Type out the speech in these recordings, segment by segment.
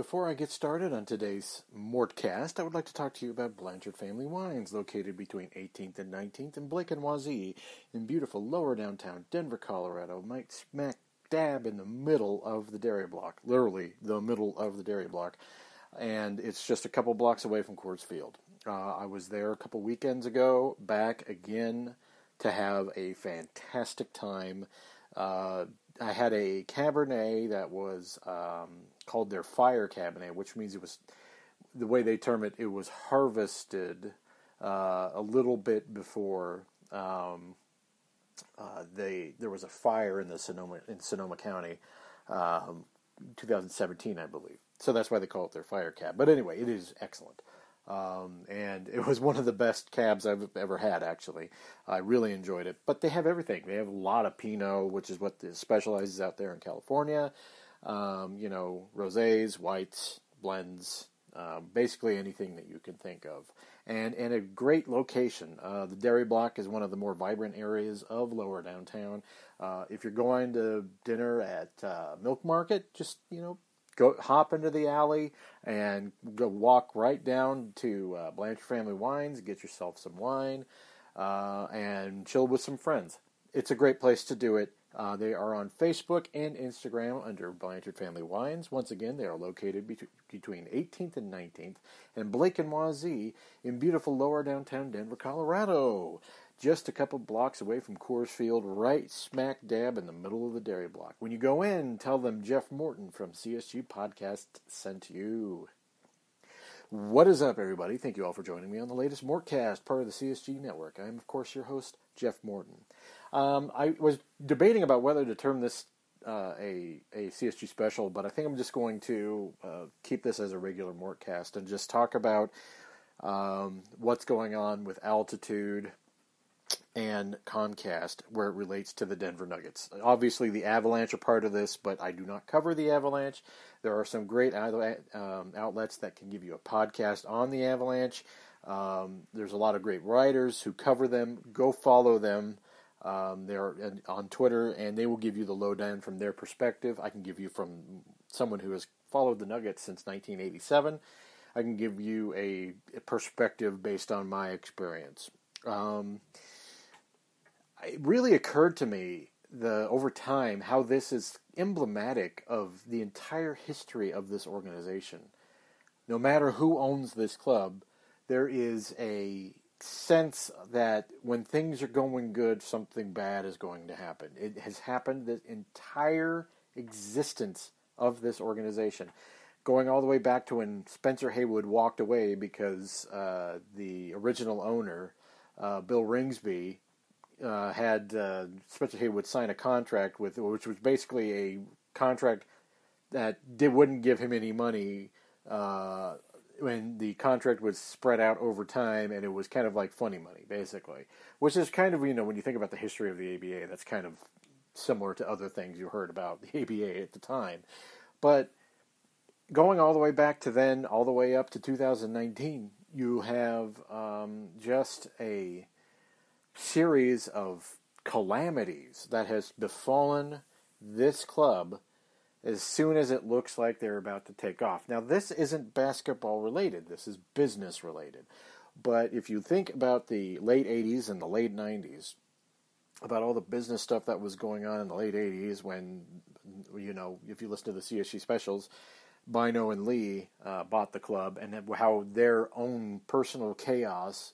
Before I get started on today's Mortcast, I would like to talk to you about Blanchard Family Wines, located between 18th and 19th in Blake and Wazee, in beautiful lower downtown Denver, Colorado, might smack dab in the middle of the dairy block, literally the middle of the dairy block, and it's just a couple blocks away from Coors Field. Uh, I was there a couple weekends ago, back again to have a fantastic time. Uh, I had a Cabernet that was um, called their Fire Cabernet, which means it was the way they term it. It was harvested uh, a little bit before um, uh, they there was a fire in the Sonoma in Sonoma County, um, 2017, I believe. So that's why they call it their Fire Cab. But anyway, it is excellent. Um, and it was one of the best cabs I've ever had. Actually, I really enjoyed it. But they have everything. They have a lot of Pinot, which is what specializes out there in California. Um, you know, rosés, whites, blends, uh, basically anything that you can think of. And and a great location. Uh, the Dairy Block is one of the more vibrant areas of Lower Downtown. Uh, if you're going to dinner at uh, Milk Market, just you know go hop into the alley and go walk right down to uh, Blanchard Family Wines, get yourself some wine, uh, and chill with some friends. It's a great place to do it. Uh, they are on Facebook and Instagram under Blanchard Family Wines. Once again, they are located be- between 18th and 19th and Blake and Wazee in beautiful lower downtown Denver, Colorado just a couple blocks away from Coors Field, right smack dab in the middle of the dairy block. When you go in, tell them Jeff Morton from CSG Podcast sent you. What is up, everybody? Thank you all for joining me on the latest Mortcast, part of the CSG network. I am, of course, your host, Jeff Morton. Um, I was debating about whether to term this uh, a a CSG special, but I think I'm just going to uh, keep this as a regular Mortcast and just talk about um, what's going on with altitude, and Comcast where it relates to the Denver Nuggets. Obviously, the Avalanche are part of this, but I do not cover the Avalanche. There are some great um, outlets that can give you a podcast on the Avalanche. Um, there's a lot of great writers who cover them. Go follow them. Um, they're on Twitter, and they will give you the lowdown from their perspective. I can give you from someone who has followed the Nuggets since 1987. I can give you a, perspective based on my experience. Um, it really occurred to me the over time how this is emblematic of the entire history of this organization. No matter who owns this club, there is a sense that when things are going good, something bad is going to happen. It has happened the entire existence of this organization, going all the way back to when Spencer Haywood walked away because uh, the original owner, uh, Bill Ringsby, uh, had uh, Spencer Haywood sign a contract with, which was basically a contract that did, wouldn't give him any money uh, when the contract was spread out over time, and it was kind of like funny money, basically. Which is kind of you know when you think about the history of the ABA, that's kind of similar to other things you heard about the ABA at the time, but going all the way back to then, all the way up to 2019, you have um, just a series of calamities that has befallen this club as soon as it looks like they're about to take off. Now, this isn't basketball related, this is business related. But if you think about the late 80s and the late 90s, about all the business stuff that was going on in the late 80s when, you know, if you listen to the CSG specials, Bynoe and Lee uh, bought the club and how their own personal chaos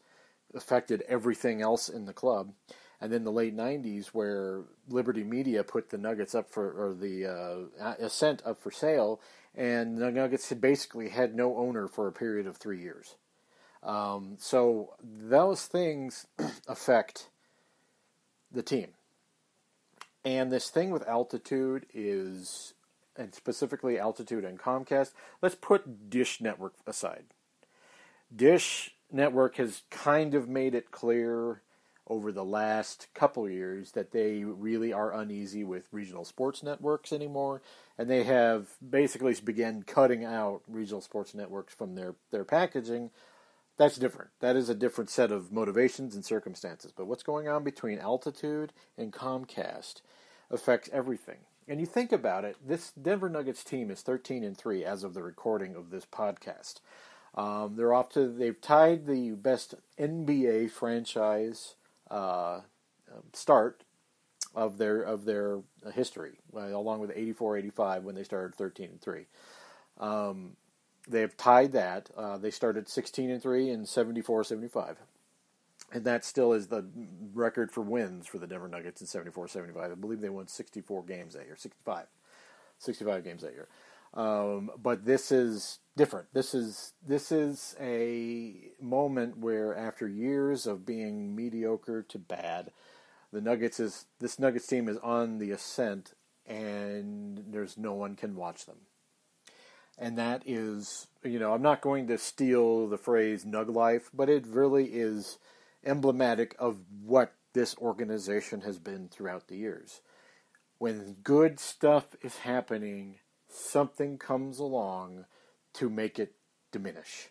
affected everything else in the club. And then the late '90s, where Liberty Media put the Nuggets up for, or the uh, Ascent up for sale, and the Nuggets had basically had no owner for a period of three years. Um, so those things affect the team. And this thing with altitude is, and specifically altitude and Comcast, let's put Dish Network aside. Dish network has kind of made it clear over the last couple years that they really are uneasy with regional sports networks anymore, and they have basically began cutting out regional sports networks from their, their packaging. That's different. That is a different set of motivations and circumstances. But what's going on between altitude and Comcast affects everything. And you think about it, this Denver Nuggets team is 13 and 3 as of the recording of this podcast. Um, they're off to they've tied the best NBA franchise uh, start of their of their history, along with 84-85 when they started 13 and 3. Um, they've tied that. Uh, they started 16 and 3 and 74-75 and that still is the record for wins for the Denver Nuggets in 74-75. I believe they won 64 games that year, 65, 65 games that year. Um, but this is different. This is this is a moment where, after years of being mediocre to bad, the Nuggets is this Nuggets team is on the ascent, and there's no one can watch them. And that is, you know, I'm not going to steal the phrase "Nug Life," but it really is emblematic of what this organization has been throughout the years. When good stuff is happening, something comes along to make it diminish.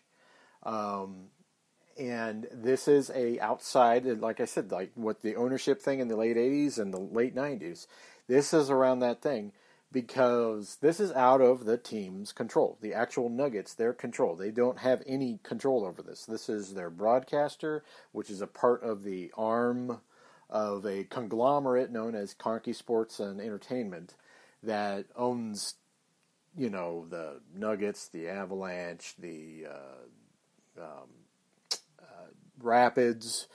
Um, and this is a outside, like I said, like what the ownership thing in the late '80s and the late '90s. This is around that thing because this is out of the team's control. The actual Nuggets, their control. They don't have any control over this. This is their broadcaster, which is a part of the arm of a conglomerate known as Kroenke Sports and Entertainment that owns, you know, the Nuggets, the Avalanche, the uh, um, uh, Rapids,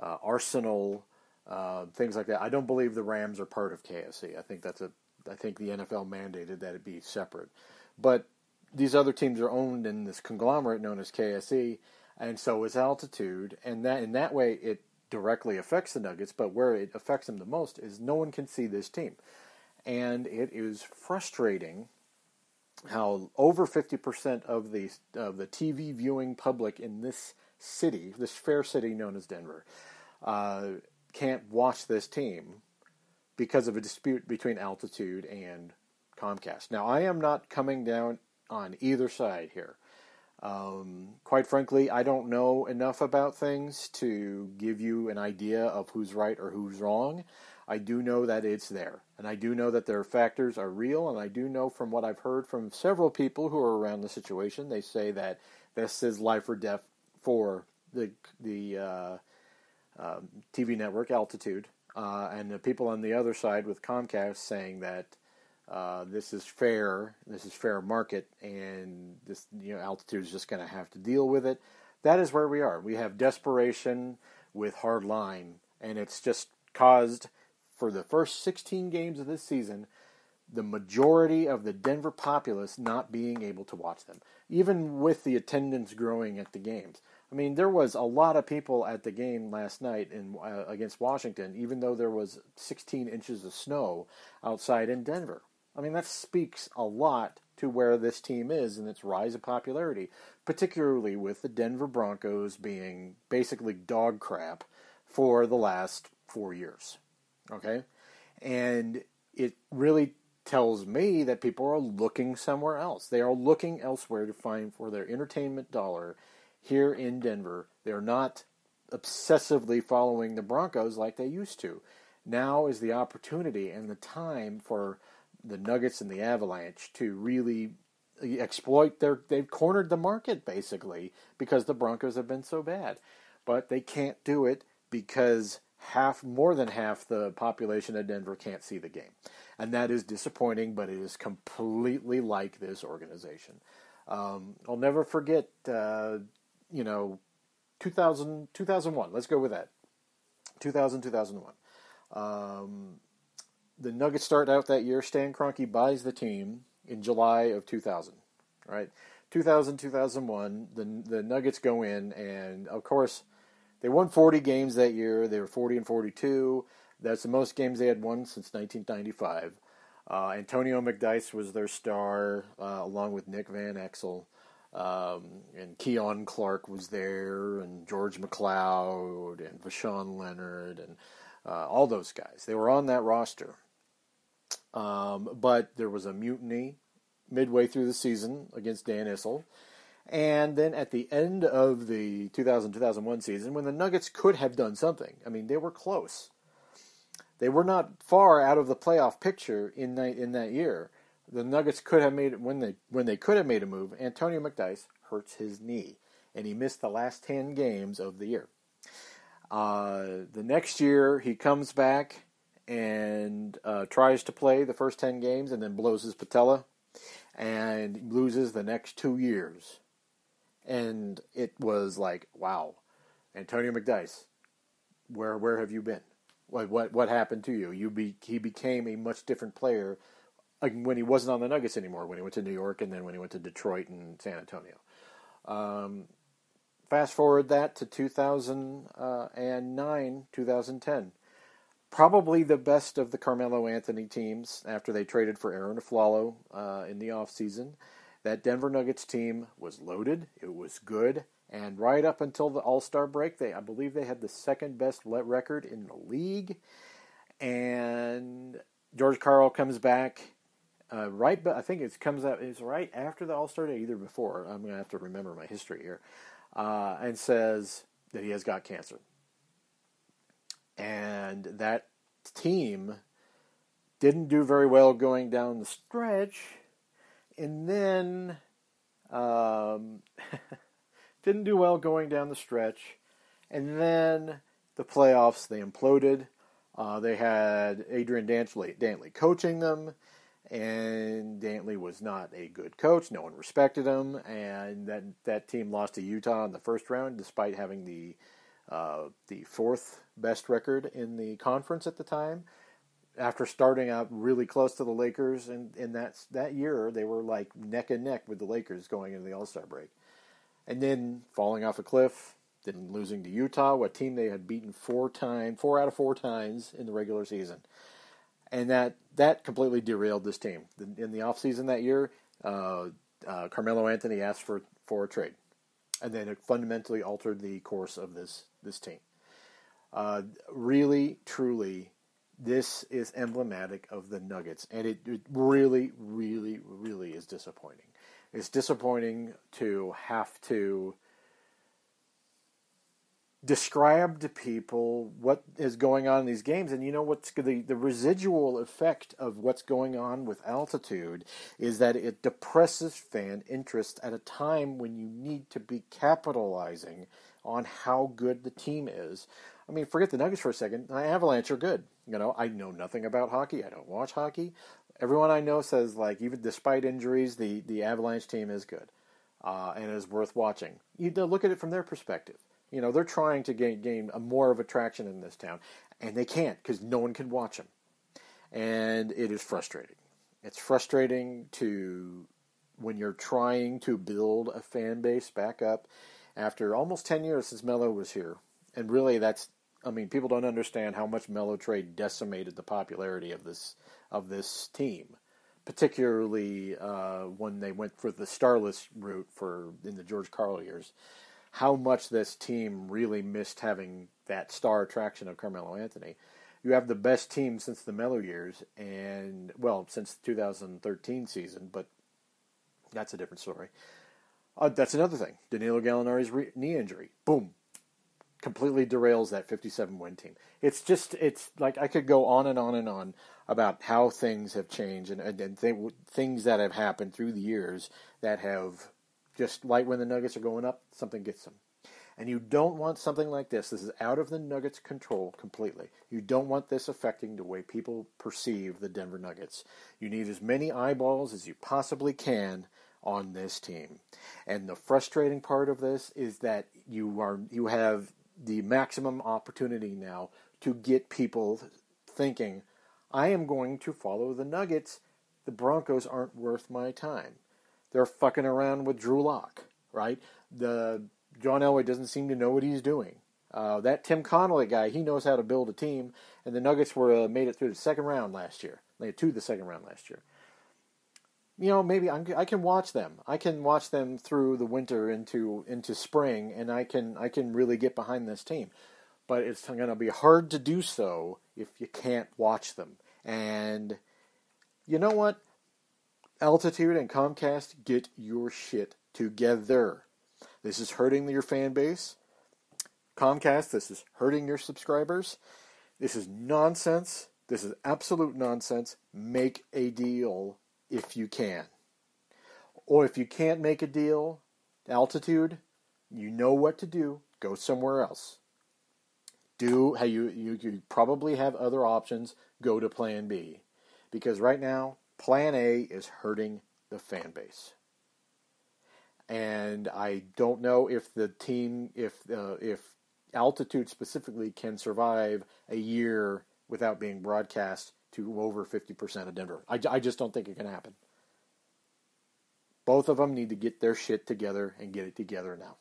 uh, Arsenal, uh, things like that. I don't believe the Rams are part of KSE. I think that's a I think the NFL mandated that it be separate. But these other teams are owned in this conglomerate known as KSE, and so is altitude, and that in that way it directly affects the Nuggets. But where it affects them the most is no one can see this team, and it is frustrating how over fifty percent of the of the TV viewing public in this city, this fair city known as Denver, uh, can't watch this team because of a dispute between Altitude and Comcast. Now, I am not coming down on either side here. Um, quite frankly, I don't know enough about things to give you an idea of who's right or who's wrong. I do know that it's there, and I do know that their factors are real, and I do know from what I've heard from several people who are around the situation, they say that this is life or death for the the uh, uh, TV network Altitude, uh, and the people on the other side with Comcast saying that uh, this is fair, this is fair market, and this you know altitude is just going to have to deal with it. That is where we are. We have desperation with hard line, and it's just caused for the first 16 games of this season the majority of the Denver populace not being able to watch them, even with the attendance growing at the games. I mean, there was a lot of people at the game last night in uh, against Washington, even though there was 16 inches of snow outside in Denver. I mean, that speaks a lot to where this team is and its rise of popularity, particularly with the Denver Broncos being basically dog crap for the last four years. Okay? And it really tells me that people are looking somewhere else. They are looking elsewhere to find for their entertainment dollar here in Denver. They're not obsessively following the Broncos like they used to. Now is the opportunity and the time for the Nuggets and the Avalanche to really exploit their they've cornered the market basically because the Broncos have been so bad. But they can't do it because half more than half the population of Denver can't see the game. And that is disappointing, but it is completely like this organization. Um, I'll never forget uh, you know, 2000, 2001. Let's go with that. 2000, 2001. Um, the Nuggets start out that year. Stan Kroenke buys the team in July of 2000. Right, 2000, 2001. The the Nuggets go in, and of course, they won 40 games that year. They were 40 and 42. That's the most games they had won since 1995. Uh, Antonio McDyess was their star, uh, along with Nick Van Exel. Um, and Keon Clark was there, and George McCloud, and Voshon Lenard, and uh, all those guys. They were on that roster. Um, but there was a mutiny midway through the season against Dan Issel. And then at the end of the 2000 2001 season, when the Nuggets could have done something, I mean, they were close. They were not far out of the playoff picture in that, in that year. The Nuggets could have made when they when they could have made a move. Antonio McDyess hurts his knee, and he missed the last ten games of the year. Uh, the next year, he comes back and uh, tries to play the first 10 games and then blows his patella and loses the next two years. And it was like, wow, Antonio McDyess, where where have you been? What what what happened to you? You be he became a much different player when he wasn't on the Nuggets anymore. When he went to New York and then when he went to Detroit and San Antonio. Um, fast forward that to 2009, 2010 probably the best of the Carmelo Anthony teams after they traded for Arron Afflalo uh, in the offseason. That Denver Nuggets team was loaded. It was good. And right up until the All Star break, they I believe they had the second best record in the league. And George Karl comes back uh, right, but I think it comes out is right after the All Star day, either before. I'm to have to remember my history here, uh, and says that he has got cancer and that team didn't do very well going down the stretch, and then um, didn't do well going down the stretch, and then the playoffs they imploded. Uh, they had Adrian Dantley, Dantley coaching them, and Dantley was not a good coach. No one respected him, and that that team lost to Utah in the first round, despite having the uh, the fourth best record in the conference at the time. After starting out really close to the Lakers, and in that that year they were like neck and neck with the Lakers going into the All Star break, and then falling off a cliff, then losing to Utah, a team they had beaten four times, four out of four times in the regular season, and that that completely derailed this team. In the offseason that year, uh, uh, Carmelo Anthony asked for for a trade and then it fundamentally altered the course of this this team. Uh, really, truly, this is emblematic of the Nuggets, and it, it really, really, really is disappointing. It's disappointing to have to describe to people what is going on in these games. And you know what's the, the residual effect of what's going on with altitude is that it depresses fan interest at a time when you need to be capitalizing on how good the team is. I mean forget the nuggets for a second. The avalanche are good you know i know nothing about hockey i don't watch hockey everyone i know says like even despite injuries the, the avalanche team is good uh, and is worth watching you look at it from their perspective you know, they're trying to gain, gain a more of attraction in this town, and they can't because no one can watch them. And it is frustrating. It's frustrating to when you're trying to build a fan base back up after almost 10 years since Melo was here. And really that's I mean, people don't understand how much Melo trade decimated the popularity of this of this team, particularly uh, when they went for the starless route for in the George Karl years how much this team really missed having that star attraction of Carmelo Anthony. You have the best team since the Melo years, and well, since the 2013 season, but that's a different story. Uh, that's another thing. Danilo Gallinari's re- knee injury, boom, completely derails that 57 win team. It's just, it's like I could go on and on and on about how things have changed and, and, and th- things that have happened through the years that have just like when the Nuggets are going up, something gets them. And you don't want something like this. This is out of the Nuggets' control completely. You don't want this affecting the way people perceive the Denver Nuggets. You need as many eyeballs as you possibly can on this team. And the frustrating part of this is that you are you have the maximum opportunity now to get people thinking, I am going to follow the Nuggets. The Broncos aren't worth my time they're fucking around with Drew Lock, right? The John Elway doesn't seem to know what he's doing. Uh, that Tim Connolly guy, he knows how to build a team, and the Nuggets were uh, made it through the second round last year. They had to the second round last year. You know, maybe I'm, i can watch them. I can watch them through the winter into into spring, and I can I can really get behind this team. But it's going to be hard to do so if you can't watch them. And you know what? Altitude and Comcast, get your shit together. This is hurting your fan base. Comcast, this is hurting your subscribers. This is nonsense. This is absolute nonsense. Make a deal if you can. Or if you can't make a deal, altitude, you know what to do. Go somewhere else. Do how you, you you probably have other options. Go to Plan B, because right now Plan A is hurting the fan base. And I don't know if the team, if uh, if altitude specifically can survive a year without being broadcast to over 50% of Denver. I, I just don't think it can happen. Both of them need to get their shit together and get it together now.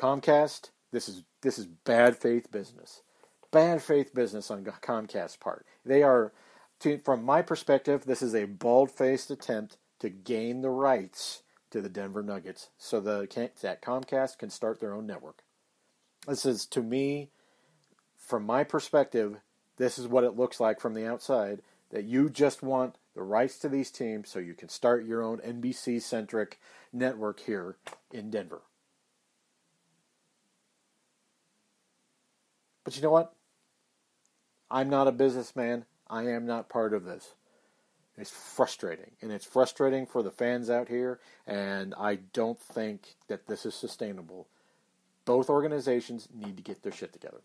Comcast, this is this is bad faith business. Bad faith business on Comcast's part. They are, to, from my perspective, this is a bald-faced attempt to gain the rights to the Denver Nuggets so the, that Comcast can start their own network. This is, to me, from my perspective, this is what it looks like from the outside that you just want the rights to these teams so you can start your own NBC centric network here in Denver. But you know what? I'm not a businessman. I am not part of this. It's frustrating. And it's frustrating for the fans out here. And I don't think that this is sustainable. Both organizations need to get their shit together.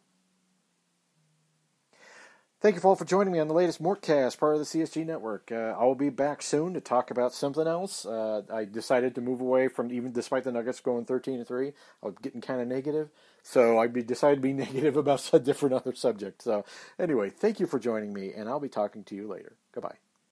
Thank you all for joining me on the latest Mortcast, part of the CSG network. Uh, I will be back soon to talk about something else. Uh, I decided to move away from even despite the Nuggets going thirteen to three. I was getting kind of negative, so I decided to be negative about a different other subject. So anyway, thank you for joining me, and I'll be talking to you later. Goodbye.